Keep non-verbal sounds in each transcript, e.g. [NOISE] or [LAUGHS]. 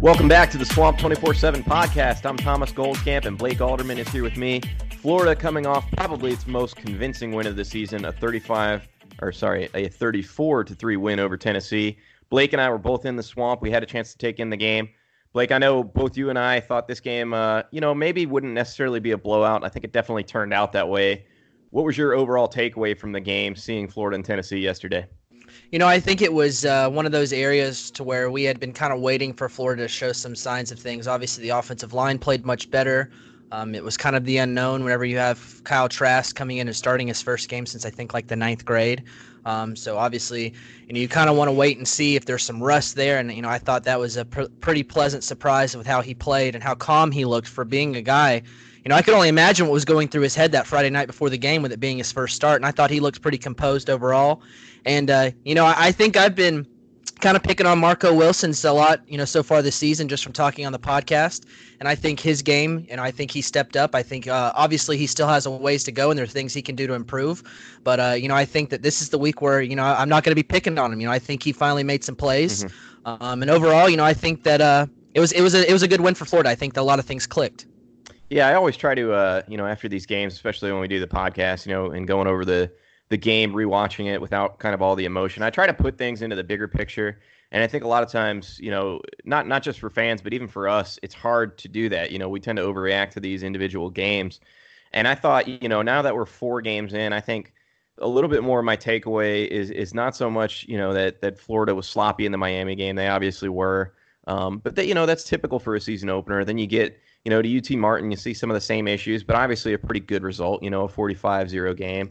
Welcome back to the Swamp 24 7 podcast. I'm Thomas Goldkamp, and Blake Alderman is here with me. Florida coming off probably its most convincing win of the season, a 35, or sorry, a 34 to 3 win over Tennessee. Blake and I were both in the swamp. We had a chance to take in the game. Blake, I know both you and I thought this game, uh, you know, maybe wouldn't necessarily be a blowout. I think it definitely turned out that way. What was your overall takeaway from the game, seeing Florida and Tennessee yesterday? You know, I think it was uh, one of those areas to where we had been kind of waiting for Florida to show some signs of things. Obviously, the offensive line played much better. Um, it was kind of the unknown whenever you have Kyle Trask coming in and starting his first game since I think like the ninth grade. Um, so obviously, you know, you kind of want to wait and see if there's some rust there. And you know, I thought that was a pr- pretty pleasant surprise with how he played and how calm he looked for being a guy you know, I could only imagine what was going through his head that Friday night before the game with it being his first start. And I thought he looked pretty composed overall. And, uh, you know, I, I think I've been kind of picking on Marco Wilson's a lot, you know, so far this season just from talking on the podcast. And I think his game, and I think he stepped up. I think uh, obviously he still has a ways to go, and there are things he can do to improve. But uh, you know, I think that this is the week where you know I'm not going to be picking on him. You know, I think he finally made some plays, mm-hmm. um, and overall, you know, I think that uh, it was it was a it was a good win for Florida. I think that a lot of things clicked. Yeah, I always try to, uh, you know, after these games, especially when we do the podcast, you know, and going over the the game, rewatching it without kind of all the emotion. I try to put things into the bigger picture, and I think a lot of times, you know, not not just for fans, but even for us, it's hard to do that. You know, we tend to overreact to these individual games, and I thought, you know, now that we're four games in, I think a little bit more of my takeaway is is not so much, you know, that that Florida was sloppy in the Miami game. They obviously were, um, but that you know that's typical for a season opener. Then you get you know, to UT Martin, you see some of the same issues, but obviously a pretty good result, you know, a 45 0 game.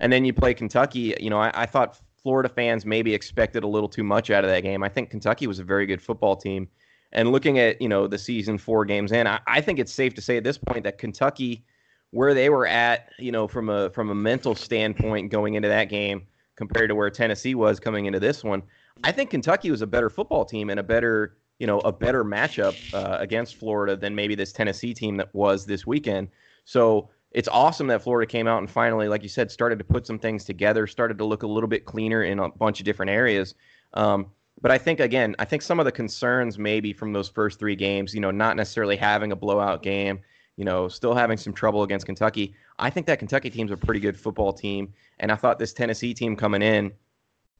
And then you play Kentucky. You know, I, I, thought Florida fans maybe expected a little too much out of that game. I think Kentucky was a very good football team. And looking at, you know, the season four games in, I, I think it's safe to say at this point that Kentucky, where they were at, you know, from a from a mental standpoint going into that game compared to where Tennessee was coming into this one, I think Kentucky was a better football team and a better you know a better matchup uh, against Florida than maybe this Tennessee team that was this weekend. So it's awesome that Florida came out and finally, like you said, started to put some things together, started to look a little bit cleaner in a bunch of different areas. Um, but I think again, I think some of the concerns maybe from those first three games, you know, not necessarily having a blowout game, you know, still having some trouble against Kentucky. I think that Kentucky team's a pretty good football team, and I thought this Tennessee team coming in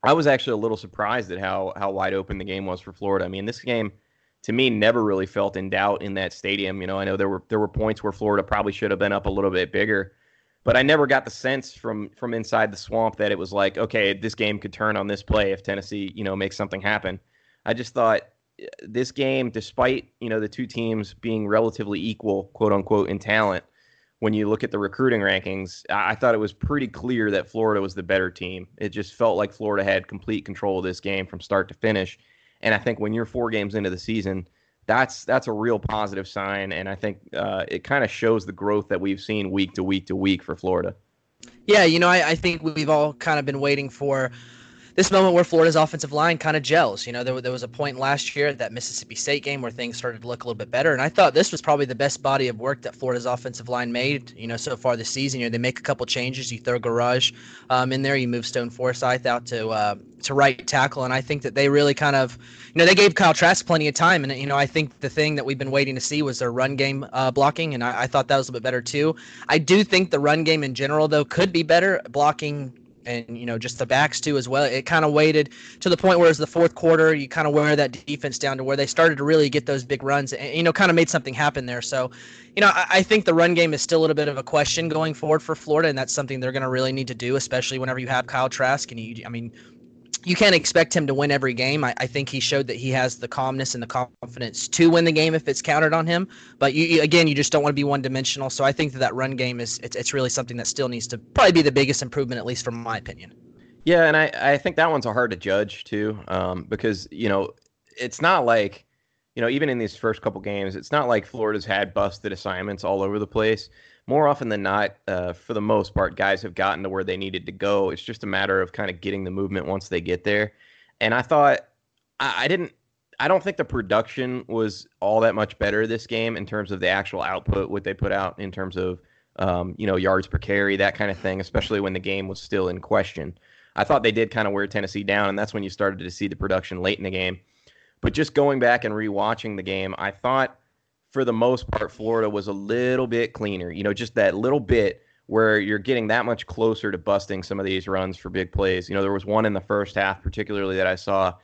I was actually a little surprised at how how wide open the game was for Florida. I mean, this game to me never really felt in doubt in that stadium. You know, I know there were there were points where Florida probably should have been up a little bit bigger, but I never got the sense from from inside the swamp that it was like, okay, this game could turn on this play if Tennessee, you know, makes something happen. I just thought uh, this game, despite you know the two teams being relatively equal, quote unquote, in talent, when you look at the recruiting rankings, I thought it was pretty clear that Florida was the better team. It just felt like Florida had complete control of this game from start to finish. And I think when you're four games into the season, that's that's a real positive sign. And I think uh, it kind of shows the growth that we've seen week to week to week for Florida. Yeah, you know, I, I think we've all kind of been waiting for this moment where Florida's offensive line kind of gels. You know, there, there was a point last year at that Mississippi State game where things started to look a little bit better, and I thought this was probably the best body of work that Florida's offensive line made. You know, so far this season. You know, they make a couple changes. You throw Gouraige um, in there. You move Stone Forsythe out to uh, to right tackle, and I think that they really kind of, you know, they gave Kyle Trask plenty of time, and you know, I think the thing that we've been waiting to see was their run game uh, blocking, and I, I thought that was a bit better too. I do think the run game in general though could be better blocking and you know just the backs too as well. It kind of waited to the point where it was the fourth quarter. You kind of wear that defense down to where they started to really get those big runs, and you know kind of made something happen there. So, you know, I, I, think the run game is still a little bit of a question going forward for Florida, and that's something they're going to really need to do, especially whenever you have Kyle Trask and you. I mean, you can't expect him to win every game. I, I, think he showed that he has the calmness and the confidence to win the game if it's counted on him. But you, again, you just don't want to be one dimensional. So I think that that run game is it's, it's really something that still needs to probably be the biggest improvement, at least from my opinion. Yeah, and I, I think that one's hard to judge too, um, because you know it's not like you know even in these first couple games, it's not like Florida's had busted assignments all over the place more often than not, uh, for the most part, guys have gotten to where they needed to go. It's just a matter of kind of getting the movement once they get there. And I thought I, I didn't. I don't think the production was all that much better this game in terms of the actual output, what they put out in terms of um, you know yards per carry, that kind of thing. Especially when the game was still in question. I thought they did kind of wear Tennessee down, and that's when you started to see the production late in the game. But just going back and rewatching the game, I thought for the most part, Florida was a little bit cleaner. You know, just that little bit where you're getting that much closer to busting some of these runs for big plays. You know, there was one in the first half, particularly that I saw.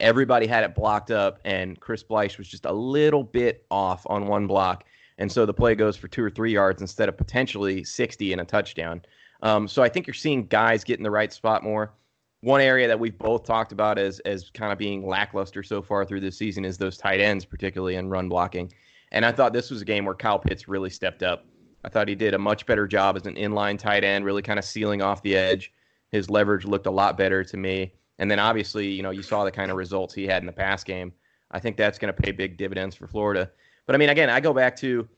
Everybody had it blocked up, and Chris Bleich was just a little bit off on one block. And so the play goes for two or three yards instead of potentially 60 and a touchdown. Um, so I think you're seeing guys get in the right spot more. One area that we've both talked about as, as kind of being lackluster so far through this season is those tight ends, particularly in run blocking. And I thought this was a game where Kyle Pitts really stepped up. I thought he did a much better job as an inline tight end, really kind of sealing off the edge. His leverage looked a lot better to me. And then obviously, you know, you saw the kind of results he had in the pass game. I think that's going to pay big dividends for Florida. But I mean, again, I go back to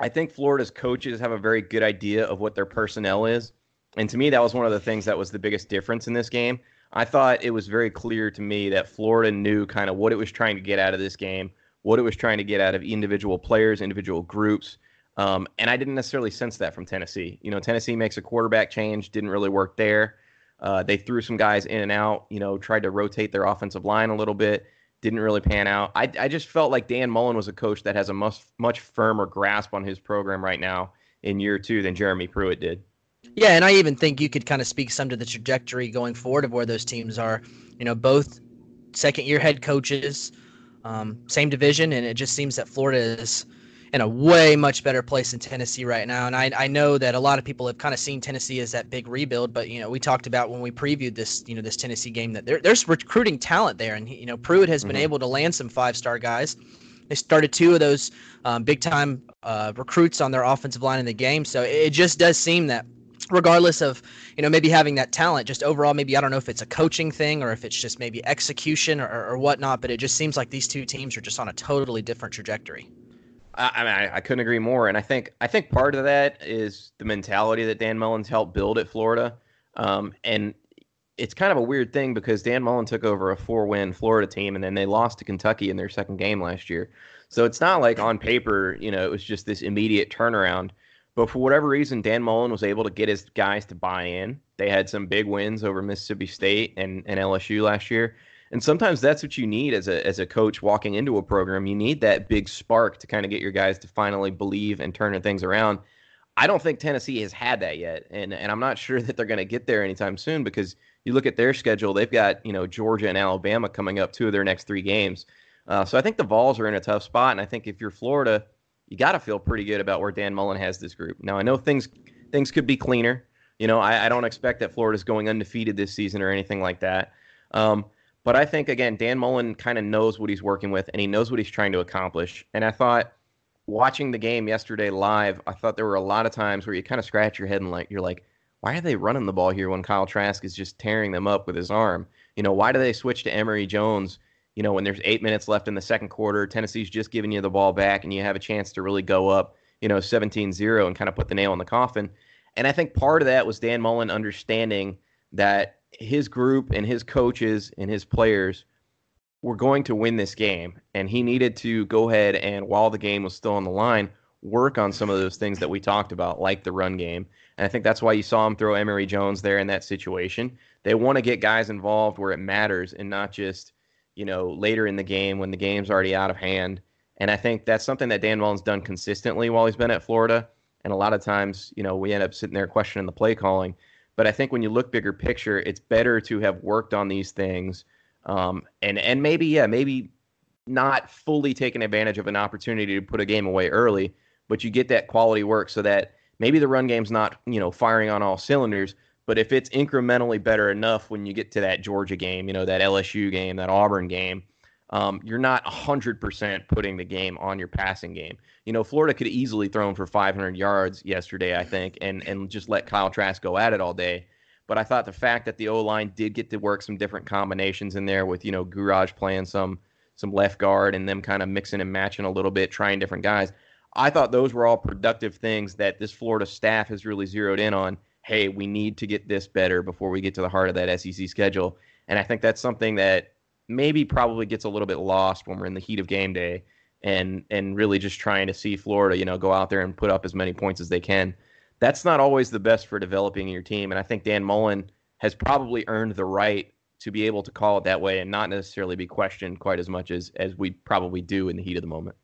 I think Florida's coaches have a very good idea of what their personnel is. And to me, that was one of the things that was the biggest difference in this game. I thought it was very clear to me that Florida knew kind of what it was trying to get out of this game, what it was trying to get out of individual players, individual groups. Um, and I didn't necessarily sense that from Tennessee. You know, Tennessee makes a quarterback change, didn't really work there. Uh, they threw some guys in and out, you know, tried to rotate their offensive line a little bit, didn't really pan out. I, I just felt like Dan Mullen was a coach that has a much, much firmer grasp on his program right now in year two than Jeremy Pruitt did. Yeah, and I even think you could kind of speak some to the trajectory going forward of where those teams are. You know, both second year head coaches, um, same division, and it just seems that Florida is in a way much better place than Tennessee right now. And I, I know that a lot of people have kind of seen Tennessee as that big rebuild, but you know we talked about when we previewed this you know this Tennessee game that there, there's recruiting talent there, and you know Pruitt has mm-hmm. been able to land some five star guys. They started two of those um, big time uh, recruits on their offensive line in the game, so it just does seem that regardless of you know maybe having that talent just overall maybe i don't know if it's a coaching thing or if it's just maybe execution or, or whatnot but it just seems like these two teams are just on a totally different trajectory I, I mean, I, I, couldn't agree more, and I think I think part of that is the mentality that Dan Mullen's helped build at Florida, um, and it's kind of a weird thing because Dan Mullen took over a four-win Florida team, and then they lost to Kentucky in their second game last year. So it's not like on paper, you know, it was just this immediate turnaround. But for whatever reason, Dan Mullen was able to get his guys to buy in. They had some big wins over Mississippi State and, and LSU last year. And sometimes that's what you need as a as a coach walking into a program. You need that big spark to kind of get your guys to finally believe and turn things around. I don't think Tennessee has had that yet, and and I'm not [LAUGHS] sure that they're going to get there anytime soon because you look at their schedule. They've got you know Georgia and Alabama coming up two of their next three games. Uh, so I think the Vols are in a tough spot, and I think if you're Florida, you got to feel pretty good about where Dan Mullen has this group. Now I know things things could be cleaner. You know, I, I don't expect that Florida's going undefeated this season or anything like that. Um, but I think again, Dan Mullen kind of knows what he's working with and he knows what he's trying to accomplish. And I thought watching the game yesterday live, I thought there were a lot of times where you kind of scratch your head and like you're like, why are they running the ball here when Kyle Trask is just tearing them up with his arm? You know, why do they switch to Emory Jones you know, when there's eight minutes left in the second quarter, Tennessee's just giving you the ball back and you have a chance to really go up, you know, 17 0 and kind of put the nail in the coffin. And I think part of that was Dan Mullen understanding that his group and his coaches and his players were going to win this game, and he needed to go ahead and while the game was still on the line, work on some of those things that we talked about, like the run game. And I think that's why you saw him throw Emory Jones there in that situation. They want to get guys involved where it matters and not just, you know, later in the game when the game's already out of hand. And I think that's something that Dan Mullen's done consistently while he's been at Florida. And a lot of times, you know, we end up sitting there questioning the play calling. But I think when you look bigger picture, it's better to have worked on these things, um, and and maybe yeah, maybe not fully taking advantage of an opportunity to put a game away early, but you get that quality work so that maybe the run game's not you know firing on all cylinders, but if it's incrementally better enough when you get to that Georgia game, you know that LSU game, that Auburn game, um, you're not 100% putting the game on your passing game. You know, Florida could easily thrown for 500 yards yesterday, I think, and and just let Kyle Trask go at it all day. But I thought the fact that the O line did get to work some different combinations in there with you know Gouraige playing some some left guard and them kind of mixing and matching a little bit, trying different guys. I thought those were all productive things that this Florida staff has really zeroed in on. Hey, we need to get this better before we get to the heart of that SEC schedule. And I think that's something that maybe probably gets a little bit lost when we're in the heat of game day and and really just trying to see Florida, you know, go out there and put up as many points as they can. That's not always the best for developing your team, and I think Dan Mullen has probably earned the right to be able to call it that way and not necessarily be questioned quite as much as as we probably do in the heat of the moment.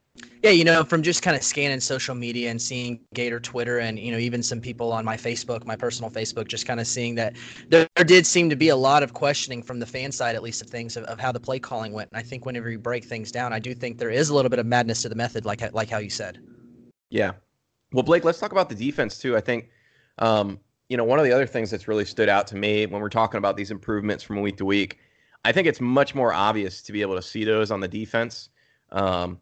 Yeah, you know, from just kind of scanning social media and seeing Gator Twitter and, you know, even some people on my Facebook, my personal Facebook, just kind of seeing that there, did seem to be a lot of questioning from the fan side, at least of things, of, of how the play calling went. And I think whenever you break things down, I do think there is a little bit of madness to the method, like, like how you said. Yeah. Well, Blake, let's talk about the defense, too. I think, um, you know, one of the other things that's really stood out to me when we're talking about these improvements from week to week, I think it's much more obvious to be able to see those on the defense. Um,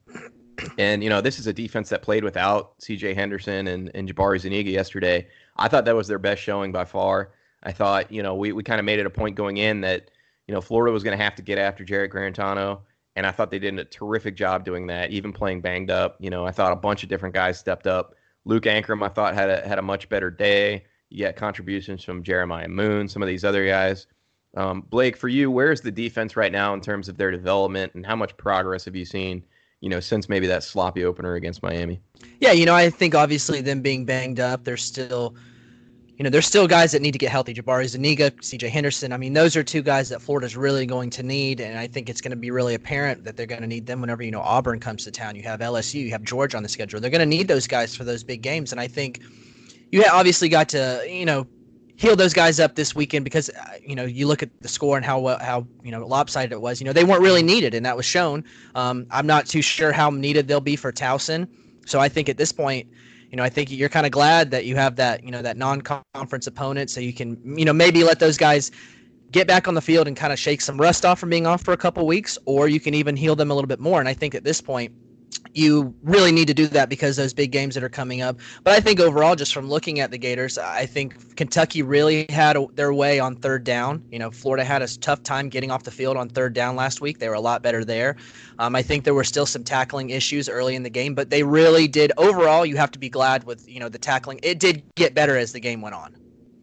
and you know, this is a defense that played without C.J. Henderson and, and Jabari Zuniga yesterday. I thought that was their best showing by far. I thought, you know, we, we kind of made it a point going in that, you know, Florida was going to have to get after Jarrett Guarantano. And I thought they did a terrific job doing that, even playing banged up. You know, I thought a bunch of different guys stepped up. Luke Ankrum, I thought, had a, had a much better day. You get contributions from Jeremiah Moon, some of these other guys. Um, Blake, for you, where's the defense right now in terms of their development and how much progress have you seen you know, since maybe that sloppy opener against Miami. Yeah, you know, I think obviously them being banged up, there's still, you know, there's still guys that need to get healthy. Jabari Zuniga, C.J. Henderson. I mean, those are two guys that Florida's really going to need, and I think it's going to be really apparent that they're going to need them whenever you know Auburn comes to town. You have LSU, you have Georgia on the schedule. They're going to need those guys for those big games, and I think you obviously got to, you know, heal those guys up this weekend because uh, you know you look at the score and how how you know lopsided it was. You know they weren't really needed, and that was shown. Um, I'm not too sure how needed they'll be for Towson. So I think at this point, you know, I think you're kind of glad that you have that you know that non-conference opponent, so you can you know maybe let those guys get back on the field and kind of shake some rust off from being off for a couple weeks, or you can even heal them a little bit more. And I think at this point you really need to do that because those big games that are coming up. But I think overall, just from looking at the Gators, I think Kentucky really had a, their way on third down. You know, Florida had a tough time getting off the field on third down last week. They were a lot better there. Um, I think there were still some tackling issues early in the game, but they really did. Overall, you have to be glad with you know the tackling. It did get better as the game went on.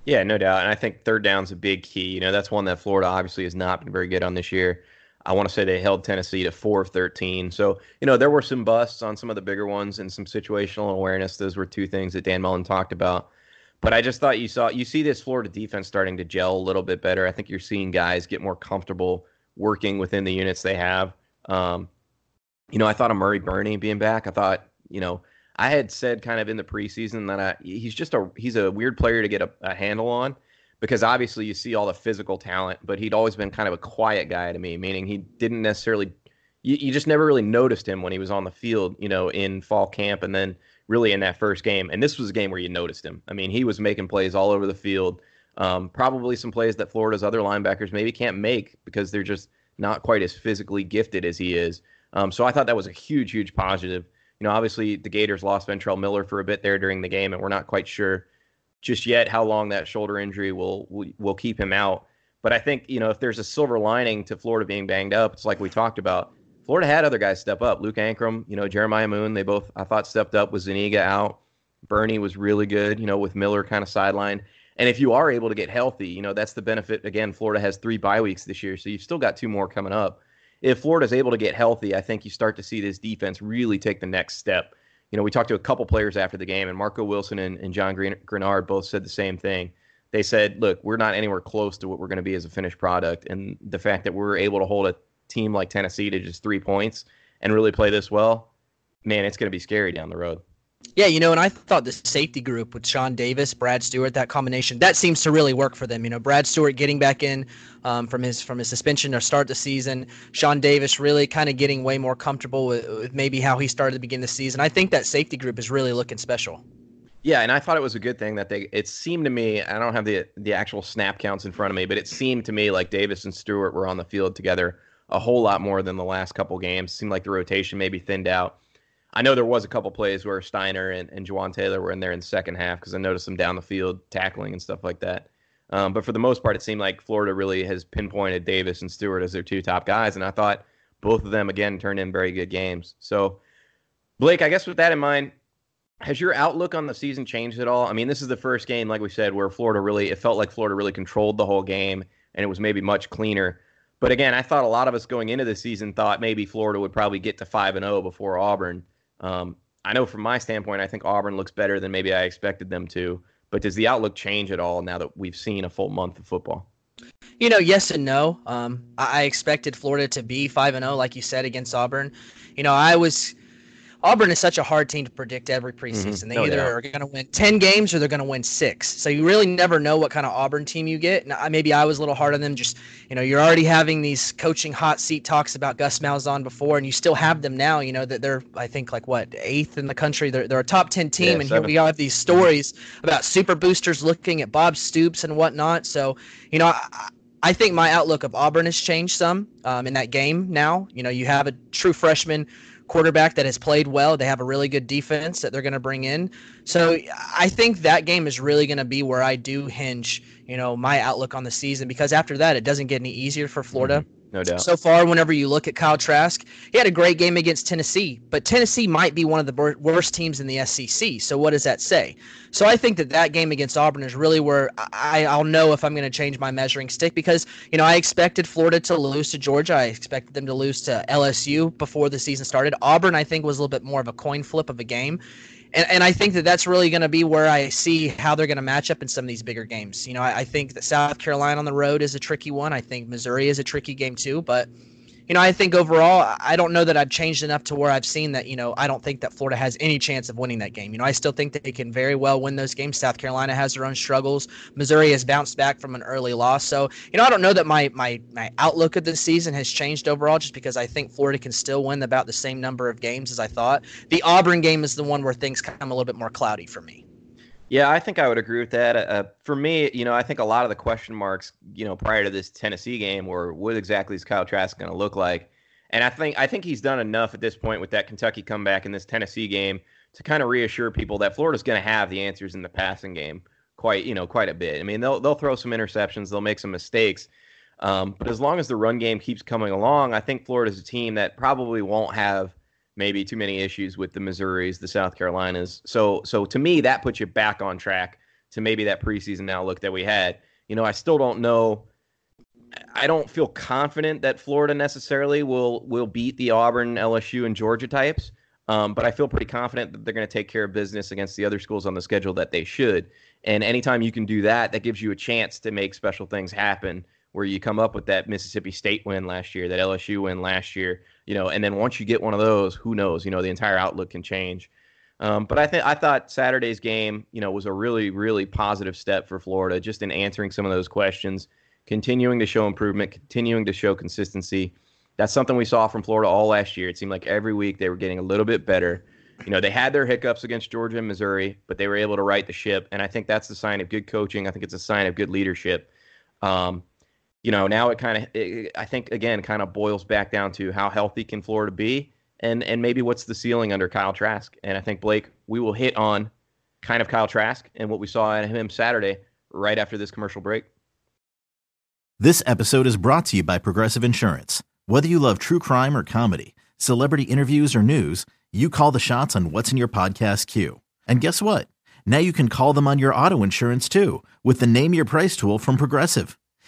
Yeah, no doubt. And I think third down's a big key. You know, that's one that Florida obviously has not been very good on this year. I want to say they held Tennessee to four of 13. So, you know, there were some busts on some of the bigger ones and some situational awareness. Those were two things that Dan Mullen talked about. But I just thought you saw, you see this Florida defense starting to gel a little bit better. I think you're seeing guys get more comfortable working within the units they have. Um, you know, I thought Amari Burney being back. I thought, you know, I had said kind of in the preseason that I, he's just a, he's a weird player to get a, a handle on because obviously you see all the physical talent, but he'd always been kind of a quiet guy to me, meaning he didn't necessarily, you, you just never really noticed him when he was on the field, you know, in fall camp and then really in that first game. And this was a game where you noticed him. I mean, he was making plays all over the field. Um, probably some plays that Florida's other linebackers maybe can't make because they're just not quite as physically gifted as he is. Um, so I thought that was a huge, huge positive. You know, obviously the Gators lost Ventrell Miller for a bit there during the game, and we're not quite sure just yet how long that shoulder injury will will, keep him out. But I think you know if there's a silver lining to Florida being banged up, it's like we talked about. Florida had other guys step up. Luke Ankrum, you know, Jeremiah Moon, they both I thought stepped up with Zuniga out. Burney was really good, you know, with Miller kind of sidelined. And if you are able to get healthy, you know, that's the benefit. Again, Florida has three bye weeks this year, so you've still got two more coming up. If Florida's able to get healthy, I think you start to see this defense really take the next step. You know, we talked to a couple players after the game, and Marco Wilson and, and Jon Greenard both said the same thing. They said, look, we're not anywhere close to what we're going to be as a finished product. And the fact that we're able to hold a team like Tennessee to just three points and really play this well, man, it's going to be scary down the road. Yeah, you know, and I thought the safety group with Shawn Davis, Brad Stewart, that combination that seems to really work for them. You know, Brad Stewart getting back in um, from his from his suspension to start the season. Shawn Davis really kind of getting way more comfortable with, with maybe how he started to begin the season. I think that safety group is really looking special. Yeah, and I thought it was a good thing that they. It seemed to me, I don't have the the actual snap counts in front of me, but it seemed to me like Davis and Stewart were on the field together a whole lot more than the last couple games. Seemed like the rotation maybe thinned out. I know there was a couple plays where Stiner and, and Jawaan Taylor were in there in the second half because I noticed them down the field tackling and stuff like that. Um, but for the most part, it seemed like Florida really has pinpointed Davis and Stewart as their two top guys, and I thought both of them again turned in very good games. So, Blake, I guess with that in mind, has your outlook on the season changed at all? I mean, this is the first game, like we said, where Florida really it felt like Florida really controlled the whole game, and it was maybe much cleaner. But again, I thought a lot of us going into the season thought maybe Florida would probably get to five and zero oh before Auburn. Um, I know from my standpoint, I think Auburn looks better than maybe I expected them to. But does the outlook change at all now that we've seen a full month of football? You know, yes and no. Um, I expected Florida to be five and zero, oh, like you said, against Auburn. You know, I was Auburn is such a hard team to predict every mm-hmm. preseason. Mm-hmm. They no either doubt. are going to win 10 games or they're going to win six. So you really never know what kind of Auburn team you get. Now, maybe I was a little hard on them. Just, you know, you're already having these coaching hot seat talks about Gus Malzahn before, and you still have them now. You know, that they're, I think, like what, eighth in the country. They're, they're a top 10 team. Yeah, and seven. here we all have these stories about super boosters looking at Bob Stoops and whatnot. So, you know, I, I think my outlook of Auburn has changed some um, in that game now. You know, you have a true freshman quarterback that has played well. They have a really good defense that they're going to bring in. So I think that game is really going to be where I do hinge, you know, my outlook on the season because after that, it doesn't get any easier for Florida. Mm-hmm no doubt. So far, whenever you look at Kyle Trask, he had a great game against Tennessee, but Tennessee might be one of the worst teams in the SEC. So what does that say? So I think that that game against Auburn is really where I, I'll know if I'm going to change my measuring stick because you know I expected Florida to lose to Georgia, I expected them to lose to LSU before the season started. Auburn, I think, was a little bit more of a coin flip of a game and, and I think that that's really going to be where I see how they're going to match up in some of these bigger games. You know, I, I think that South Carolina on the road is a tricky one. I think Missouri is a tricky game too, but you know, I think overall, I don't know that I've changed enough to where I've seen that, you know, I don't think that Florida has any chance of winning that game. You know, I still think that they can very well win those games. South Carolina has their own struggles. Missouri has bounced back from an early loss. So, you know, I don't know that my my my outlook of the season has changed overall just because I think Florida can still win about the same number of games as I thought. The Auburn game is the one where things come a little bit more cloudy for me. Yeah, I think I would agree with that. Uh, for me, you know, I think a lot of the question marks, you know, prior to this Tennessee game were what exactly is Kyle Trask going to look like? And I think I think he's done enough at this point with that Kentucky comeback in this Tennessee game to kind of reassure people that Florida's going to have the answers in the passing game quite, you know, quite a bit. I mean, they'll they'll throw some interceptions, they'll make some mistakes, um, but as long as the run game keeps coming along, I think Florida's a team that probably won't have maybe too many issues with the Missouris, the South Carolinas. So so to me, that puts you back on track to maybe that preseason outlook that we had. You know, I still don't know. I don't feel confident that Florida necessarily will will beat the Auburn, LSU, and Georgia types. Um, but I feel pretty confident that they're going to take care of business against the other schools on the schedule that they should. And anytime you can do that, that gives you a chance to make special things happen. Where you come up with that Mississippi State win last year, that LSU win last year, you know, and then once you get one of those, who knows? You know, the entire outlook can change. Um, but I think I thought Saturday's game, you know, was a really, really positive step for Florida, just in answering some of those questions, continuing to show improvement, continuing to show consistency. That's something we saw from Florida all last year. It seemed like every week they were getting a little bit better. You know, they had their hiccups against Georgia and Missouri, but they were able to right the ship, and I think that's the sign of good coaching. I think it's a sign of good leadership. Um, you know, now it kind of, I think again, kind of boils back down to how healthy can Florida be, and and maybe what's the ceiling under Kyle Trask. And I think Blake, we will hit on kind of Kyle Trask and what we saw at him Saturday right after this commercial break. This episode is brought to you by Progressive Insurance. Whether you love true crime or comedy, celebrity interviews or news, you call the shots on what's in your podcast queue. And guess what? Now you can call them on your auto insurance too with the Name Your Price tool from Progressive.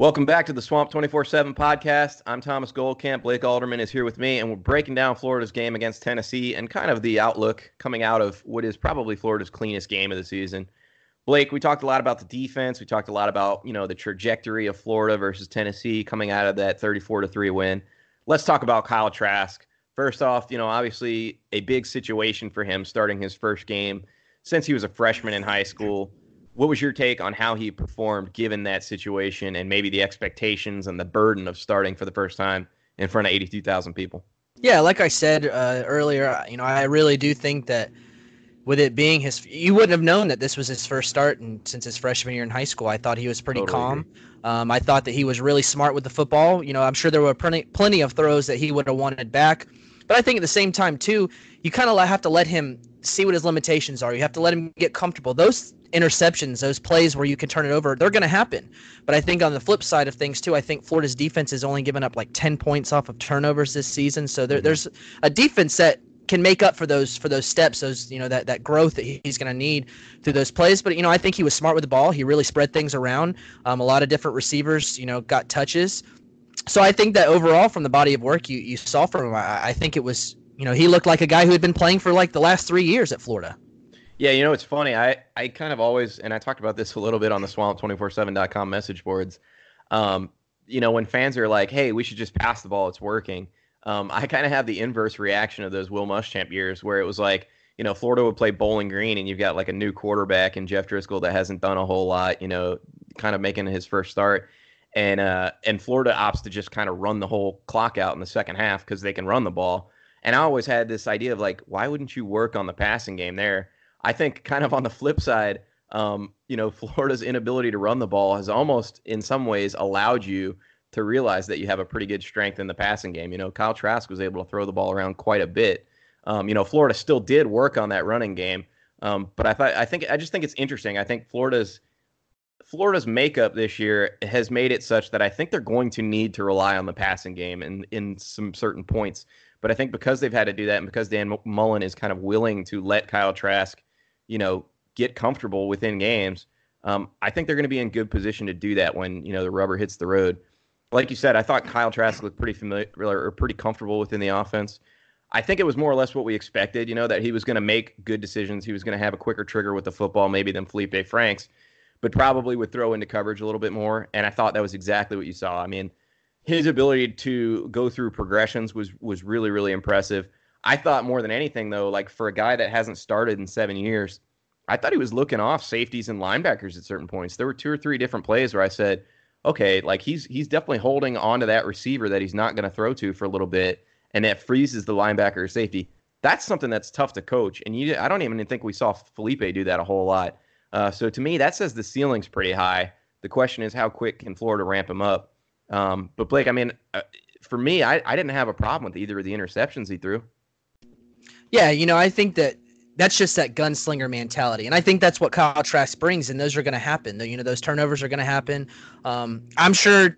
Welcome back to the Swamp 24 7 podcast. I'm Thomas Goldkamp. Blake Alderman is here with me, and we're breaking down Florida's game against Tennessee and kind of the outlook coming out of what is probably Florida's cleanest game of the season. Blake, we talked a lot about the defense. We talked a lot about, you know, the trajectory of Florida versus Tennessee coming out of that 34 to 3 win. Let's talk about Kyle Trask. First off, you know, obviously a big situation for him starting his first game since he was a freshman in high school what was your take on how he performed given that situation and maybe the expectations and the burden of starting for the first time in front of 82,000 people? Yeah, like I said uh, earlier, you know, I really do think that with it being his, you wouldn't have known that this was his first start and since his freshman year in high school. I thought he was pretty totally calm. Um, I thought that he was really smart with the football. You know, I'm sure there were plenty, plenty of throws that he would have wanted back. But I think at the same time, too, you kind of have to let him see what his limitations are. You have to let him get comfortable. Those interceptions, those plays where you can turn it over, they're going to happen. But I think on the flip side of things too, I think Florida's defense has only given up like 10 points off of turnovers this season. So there, mm-hmm. there's a defense that can make up for those for those steps, those you know that that growth that he's going to need through those plays. But you know, I think he was smart with the ball. He really spread things around. Um, a lot of different receivers, you know, got touches. So I think that overall, from the body of work you you saw from him, I, I think it was you know he looked like a guy who had been playing for like the last three years at Florida. Yeah, you know, it's funny. I, I kind of always, and I talked about this a little bit on the swamp247.com message boards. Um, you know, when fans are like, hey, we should just pass the ball, it's working. Um, I kind of have the inverse reaction of those Will Muschamp years where it was like, you know, Florida would play Bowling Green and you've got like a new quarterback and Jeff Driskel that hasn't done a whole lot, you know, kind of making his first start. And uh, and Florida opts to just kind of run the whole clock out in the second half because they can run the ball. And I always had this idea of like, why wouldn't you work on the passing game there? I think kind of on the flip side, um, you know, [LAUGHS] Florida's inability to run the ball has almost in some ways allowed you to realize that you have a pretty good strength in the passing game. You know, Kyle Trask was able to throw the ball around quite a bit. Um, you know, Florida still did work on that running game, um, but I thought I think I just think it's interesting. I think Florida's Florida's makeup this year has made it such that I think they're going to need to rely on the passing game in in some certain points. But I think because they've had to do that, and because Dan Mullen is kind of willing to let Kyle Trask you know, get comfortable within games, um, I think they're going to be in good position to do that when you know the rubber hits the road. Like you said, I thought Kyle Trask looked pretty familiar or pretty comfortable within the offense. I think it was more or less what we expected. You know that he was going to make good decisions. He was going to have a quicker trigger with the football, maybe than Felipe Franks, but probably would throw into coverage a little bit more. And I thought that was exactly what you saw. I mean, his ability to go through progressions was was really really impressive. I thought more than anything though, like for a guy that hasn't started in seven years, I thought he was looking off safeties and linebackers at certain points. There were two or three different plays where I said, okay, like he's he's definitely holding on to that receiver that he's not going to throw to for a little bit, and that freezes the linebacker or safety. That's something that's tough to coach, and you I don't even think we saw Felipe do that a whole lot. Uh, so to me, that says the ceiling's pretty high. The question is, how quick can Florida ramp him up? Um, but Blake, I mean, uh, for me, I, I didn't have a problem with either of the interceptions he threw. Yeah, you know, I think that that's just that gunslinger mentality, and I think that's what Kyle Trask brings, and those are going to happen. You know, those turnovers are going to happen. Um, I'm sure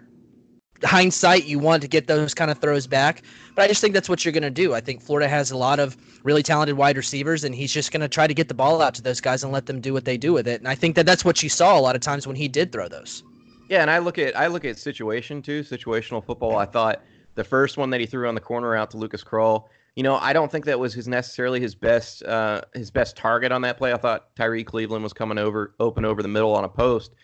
hindsight, you want to get those kind of throws back. But I just think that's what you're going to do. I think Florida has a lot of really talented wide receivers, and he's just going to try to get the ball out to those guys and let them do what they do with it. And I think that that's what you saw a lot of times when he did throw those. Yeah, and I look at I look at situation too, situational football. I thought the first one that he threw on the corner out to Lucas Krull you know, I don't think that was his necessarily his best uh, his best target on that play. I thought Tyree Cleveland was coming over open over the middle on a post,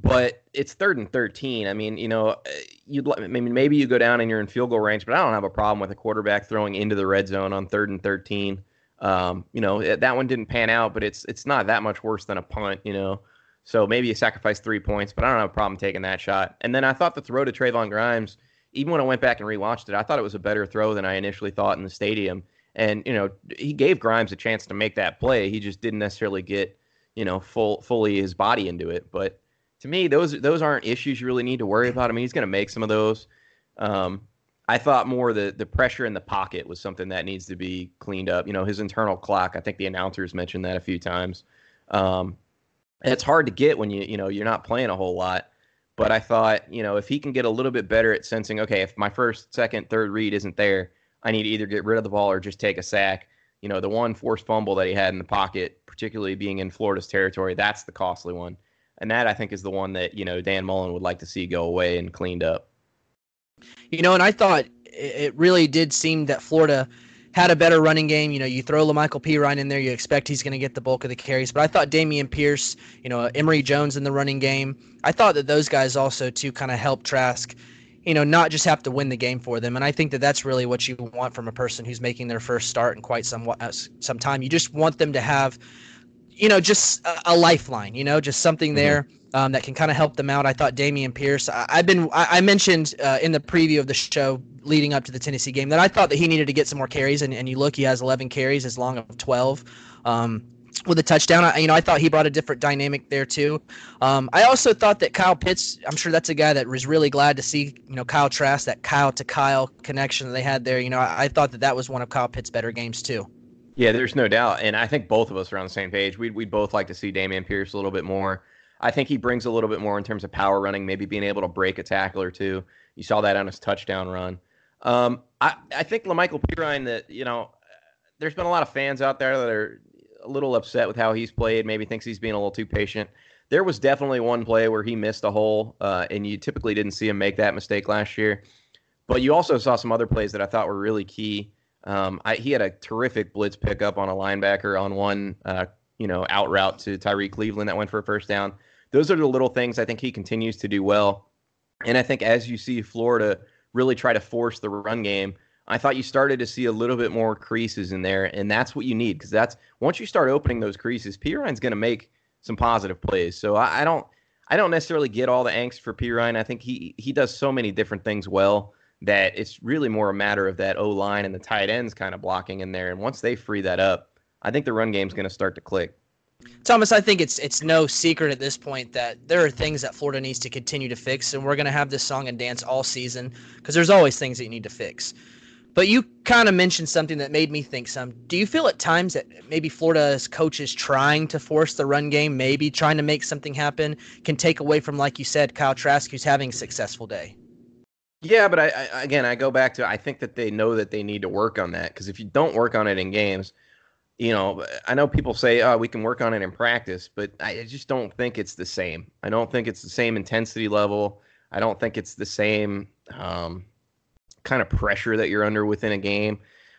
but it's third and thirteen. I mean, you know, uh, you'd I mean maybe you go down and you're in field goal range, but I don't have a problem with a quarterback throwing into the red zone on third and thirteen. Um, you know, that one didn't pan out, but it's it's not that much worse than a punt. You know, so maybe you sacrifice three points, but I don't have a problem taking that shot. And then I thought the throw to Trevon Grimes even when I went back and rewatched it, I thought it was a better throw than I initially thought in the stadium. And you know, he gave Grimes a chance to make that play. He just didn't necessarily get you know full fully his body into it. But to me, those those aren't issues you really need to worry about. I mean, he's going to make some of those. Um, I thought more the the pressure in the pocket was something that needs to be cleaned up. You know, his internal clock. I think the announcers mentioned that a few times. Um, it's hard to get when you you know you're not playing a whole lot. But I thought, you know, if he can get a little bit better at sensing, okay, if my first, second, third read isn't there, I need to either get rid of the ball or just take a sack. You know, the one forced fumble that he had in the pocket, particularly being in Florida's territory, that's the costly one. And that I think is the one that, you know, Dan Mullen would like to see go away and cleaned up. You know, and I thought it really did seem that Florida had a better running game. You know, you throw Lamical Perine in there, you expect he's going to get the bulk of the carries. But I thought Dameon Pierce, you know, Emory Jones in the running game, I thought that those guys also too kind of help Trask, you know, not just have to win the game for them. And I think that that's really what you want from a person who's making their first start in quite some uh, some time. You just want them to have, you know, just a, a lifeline. You know, just something mm-hmm. there. Um, that can kind of help them out. I thought Dameon Pierce. I, have been. I, I mentioned uh, in the preview of the show leading up to the Tennessee game that I thought that he needed to get some more carries, and, and you look, he has 11 carries as long of 12. Um, with a touchdown, I, you know, I thought he brought a different dynamic there too. Um, I also thought that Kyle Pitts, I'm sure that's a guy that was really glad to see, you know, Kyle Trask, that Kyle to Kyle connection that they had there. You know, I, I thought that that was one of Kyle Pitts' better games too. Yeah, there's no doubt, and I think both of us are on the same page. We'd we'd both like to see Dameon Pierce a little bit more. I think he brings a little bit more in terms of power running, maybe being able to break a tackle or two. You saw that on his touchdown run. Um, I, I think Lamical Perine that, you know, there's been a lot of fans out there that are a little upset with how he's played, maybe thinks he's being a little too patient. There was definitely one play where he missed a hole, uh, and you typically didn't see him make that mistake last year. But you also saw some other plays that I thought were really key. Um, I, he had a terrific blitz pickup on a linebacker on one, uh, you know, out route to Tyree Cleveland that went for a first down. Those are the little things I think he continues to do well. And I think as you see Florida really try to force the run game. I thought you started to see a little bit more creases in there, and that's what you need because that's once you start opening those creases, Perine's going to make some positive plays. So I, I, don't, I don't necessarily get all the angst for Perine. I think he he does so many different things well that it's really more a matter of that O line and the tight ends kind of blocking in there. And once they free that up, I think the run game's going to start to click. Thomas, I think it's it's no secret at this point that there are things that Florida needs to continue to fix, and we're going to have this song and dance all season because there's always things that you need to fix. But you kind of mentioned something that made me think some. Do you feel at times that maybe Florida's coaches trying to force the run game, maybe trying to make something happen, can take away from, like you said, Kyle Trask, who's having a successful day? Yeah, but I, I again, I go back to I think that they know that they need to work on that because if you don't work on it in games – you know, I know people say, "Oh, we can work on it in practice," but I just don't think it's the same. I don't think it's the same intensity level. I don't think it's the same um, kind of pressure that you're under within a game.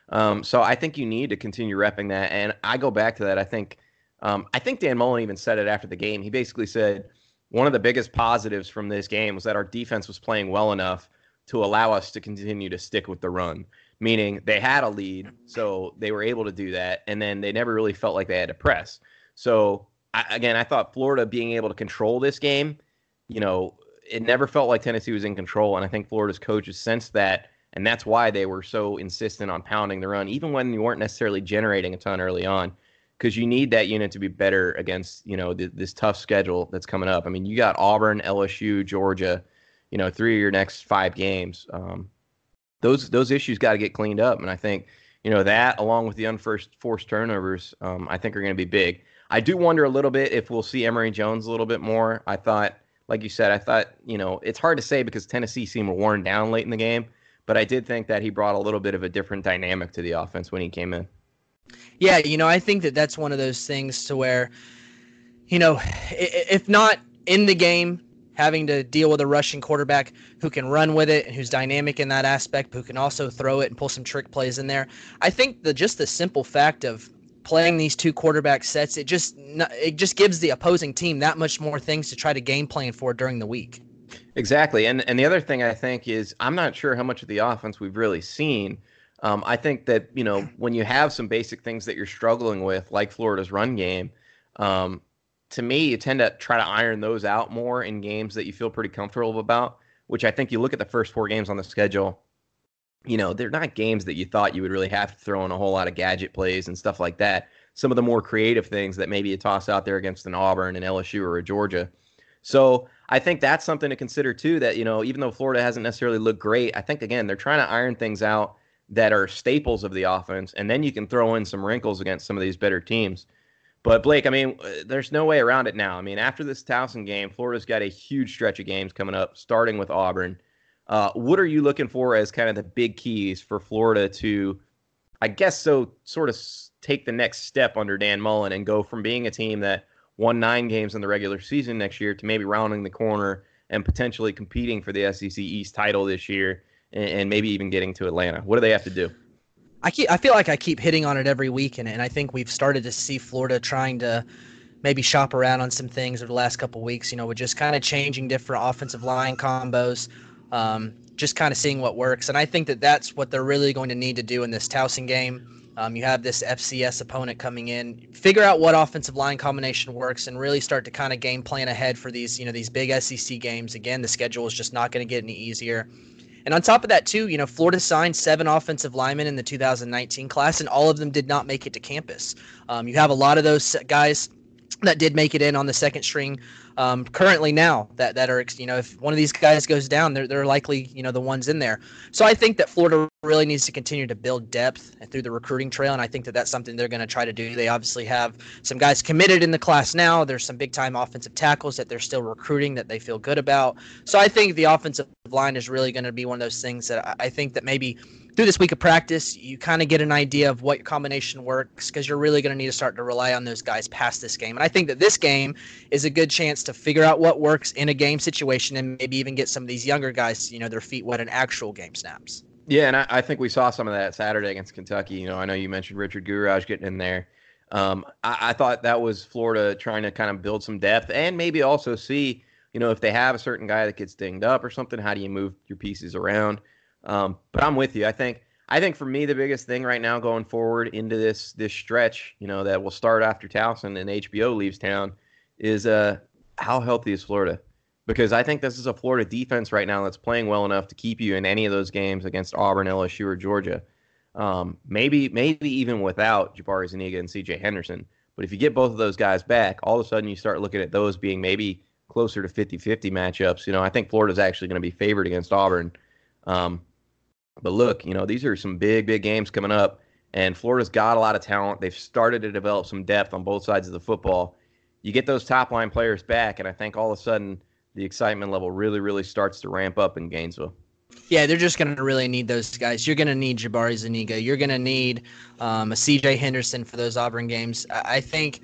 Um, so I think you need to continue repping that. And I go back to that. I think um, I think Dan Mullen even said it after the game. He basically said one of the biggest positives from this game was that our defense was playing well enough to allow us to continue to stick with the run meaning they had a lead, so they were able to do that, and then they never really felt like they had to press. So I, again, I thought Florida being able to control this game, you know, it never felt like Tennessee was in control, and I think Florida's coaches sensed that, and that's why they were so insistent on pounding the run, even when you weren't necessarily generating a ton early on, because you need that unit to be better against you know th- this tough schedule that's coming up. I mean, you got Auburn, LSU, Georgia, you know, three of your next five games. Um, those those issues got to get cleaned up. And I think you know that along with the unforced forced turnovers, um, I think are going to be big. I do wonder a little bit if we'll see Emory Jones a little bit more. I thought, like you said, I thought you know it's hard to say because Tennessee seemed worn down late in the game, but I did think that he brought a little bit of a different dynamic to the offense when he came in. Yeah, you know, I think that that's one of those things to where, you know, if not in the game, having to deal with a rushing quarterback who can run with it and who's dynamic in that aspect, who can also throw it and pull some trick plays in there. I think the just the simple fact of playing these two quarterback sets, it just it just gives the opposing team that much more things to try to game plan for during the week. Exactly, and and the other thing I think is I'm not sure how much of the offense we've really seen. Um, I think that you know when you have some basic things that you're struggling with, like Florida's run game, um, to me, you tend to try to iron those out more in games that you feel pretty comfortable about, which I think you look at the first four games on the schedule, you know, they're not games that you thought you would really have to throw in a whole lot of gadget plays and stuff like that. Some of the more creative things that maybe you toss out there against an Auburn, an LSU, or a Georgia. So I think that's something to consider too. That you know, even though Florida hasn't necessarily looked great, I think again they're trying to iron things out that are staples of the offense, and then you can throw in some wrinkles against some of these better teams. But Blake, I mean, uh, there's no way around it now. I mean, after this Towson game, Florida's got a huge stretch of games coming up, starting with Auburn. Uh, what are you looking for as kind of the big keys for Florida to, I guess, so sort of take the next step under Dan Mullen and go from being a team that won nine games in the regular season next year to maybe rounding the corner and potentially competing for the SEC East title this year and, and maybe even getting to Atlanta? What do they have to do? I keep I feel like I keep hitting on it every week, and, and I think we've started to see Florida trying to maybe shop around on some things over the last couple weeks. You know, with just kind of changing different offensive line combos, um, just kind of seeing what works. And I think that that's what they're really going to need to do in this Towson game. Um, you have this FCS opponent coming in, figure out what offensive line combination works, and really start to kind of game plan ahead for these, you know, these big SEC games. Again, the schedule is just not going to get any easier. And on top of that, too, you know, Florida signed seven offensive linemen in the 2019 class, and all of them did not make it to campus. Um, you have a lot of those guys that did make it in on the second string um, currently now that, that are you know if one of these guys goes down they're, they're likely you know the ones in there. So i think that florida really needs to continue to build depth through the recruiting trail and i think that that's something they're going to try to do. They obviously have some guys committed in the class now. There's some big time offensive tackles that they're still recruiting that they feel good about. So i think the offensive line is really going to be one of those things that i think that maybe through this week of practice, you kind of get an idea of what your combination works because you're really going to need to start to rely on those guys past this game. And I think that this game is a good chance to figure out what works in a game situation and maybe even get some of these younger guys, you know, their feet wet in actual game snaps. Yeah, and I, I think we saw some of that Saturday against Kentucky. You know, I know you mentioned Richard Gouraige getting in there. Um, I, I thought that was Florida trying to kind of build some depth and maybe also see, you know, if they have a certain guy that gets dinged up or something, how do you move your pieces around? Um, but I'm with you. I think I think for me the biggest thing right now going forward into this this stretch, you know, that will start after Towson and HBO leaves town, is uh how healthy is Florida? Because I think this is a Florida defense right now that's playing well enough to keep you in any of those games against Auburn, LSU, or Georgia. Um, maybe maybe even without Jabari Zuniga and C.J. Henderson. But if you get both of those guys back, all of a sudden you start looking at those being maybe closer to 50-50 matchups. You know, I think Florida's actually going to be favored against Auburn. Um, but look, you know, these are some big, big games coming up, and Florida's got a lot of talent. They've started to develop some depth on both sides of the football. You get those top line players back, and I think all of a sudden the excitement level really, really starts to ramp up in Gainesville. Yeah, they're just going to really need those guys. You're going to need Jabari Zuniga. You're going to need um, a CJ Henderson for those Auburn games. I think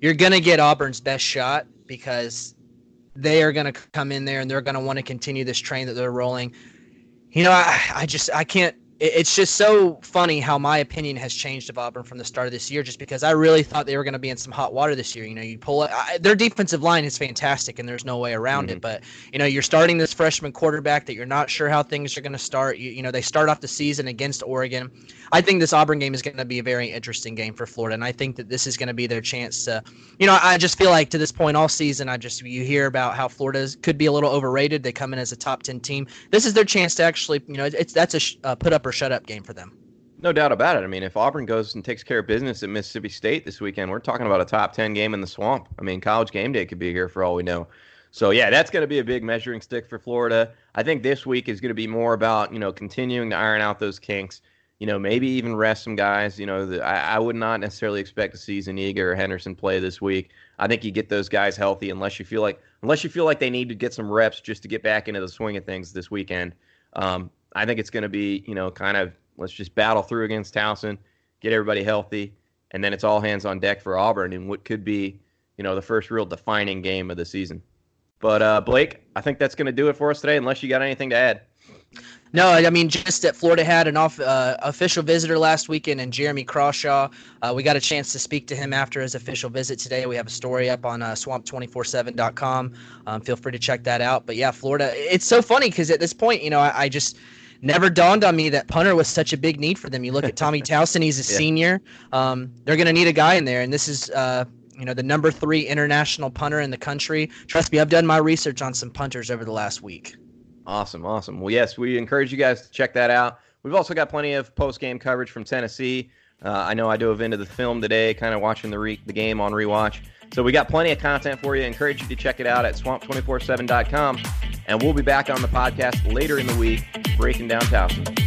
you're going to get Auburn's best shot because they are going to come in there and they're going to want to continue this train that they're rolling. You know, I, I just I can't it's just so funny how my opinion has changed of Auburn from the start of this year, just because I really thought they were going to be in some hot water this year. You know, you pull it, I, their defensive line is fantastic, and there's no way around mm-hmm. it. But you know, you're starting this freshman quarterback that you're not sure how things are going to start. You, you know, they start off the season against Oregon. I think this Auburn game is going to be a very interesting game for Florida, and I think that this is going to be their chance to, you know, I just feel like to this point all season, I just you hear about how Florida could be a little overrated. They come in as a top ten team. This is their chance to actually, you know, it's that's a uh, put up or shut up game for them. No doubt about it. I mean, if Auburn goes and takes care of business at Mississippi State this weekend, we're talking about a top 10 game in the swamp. I mean, college game day could be here for all we know. So, yeah, that's going to be a big measuring stick for Florida. I think this week is going to be more about, you know, continuing to iron out those kinks, you know, maybe even rest some guys. You know, the, I, I would not necessarily expect to see Zuniga or Henderson play this week. I think you get those guys healthy unless you feel like unless you feel like they need to get some reps just to get back into the swing of things this weekend. Um, I think it's going to be, you know, kind of let's just battle through against Towson, get everybody healthy, and then it's all hands on deck for Auburn in what could be, you know, the first real defining game of the season. But uh, Blake, I think that's going to do it for us today. Unless you got anything to add. No, I mean just that Florida had an off, uh, official visitor last weekend, and Jeremy Crawshaw. Uh, we got a chance to speak to him after his official visit today. We have a story up on uh, swamp247.com. Um, feel free to check that out. But yeah, Florida. It's so funny because at this point, you know, I, I just never dawned on me that punter was such a big need for them. You look at [LAUGHS] Tommy Townsend; he's a yeah. senior. Um, they're going to need a guy in there, and this is. Uh, you know the number three international punter in the country. Trust me, I've done my research on some punters over the last week. Awesome, awesome. Well, yes, we encourage you guys to check that out. We've also got plenty of post game coverage from Tennessee. Uh, I know I dove into the film today, kind of watching the re- the game on rewatch. So we got plenty of content for you. Encourage you to check it out at swamp247.com. And we'll be back on the podcast later in the week breaking down Towson.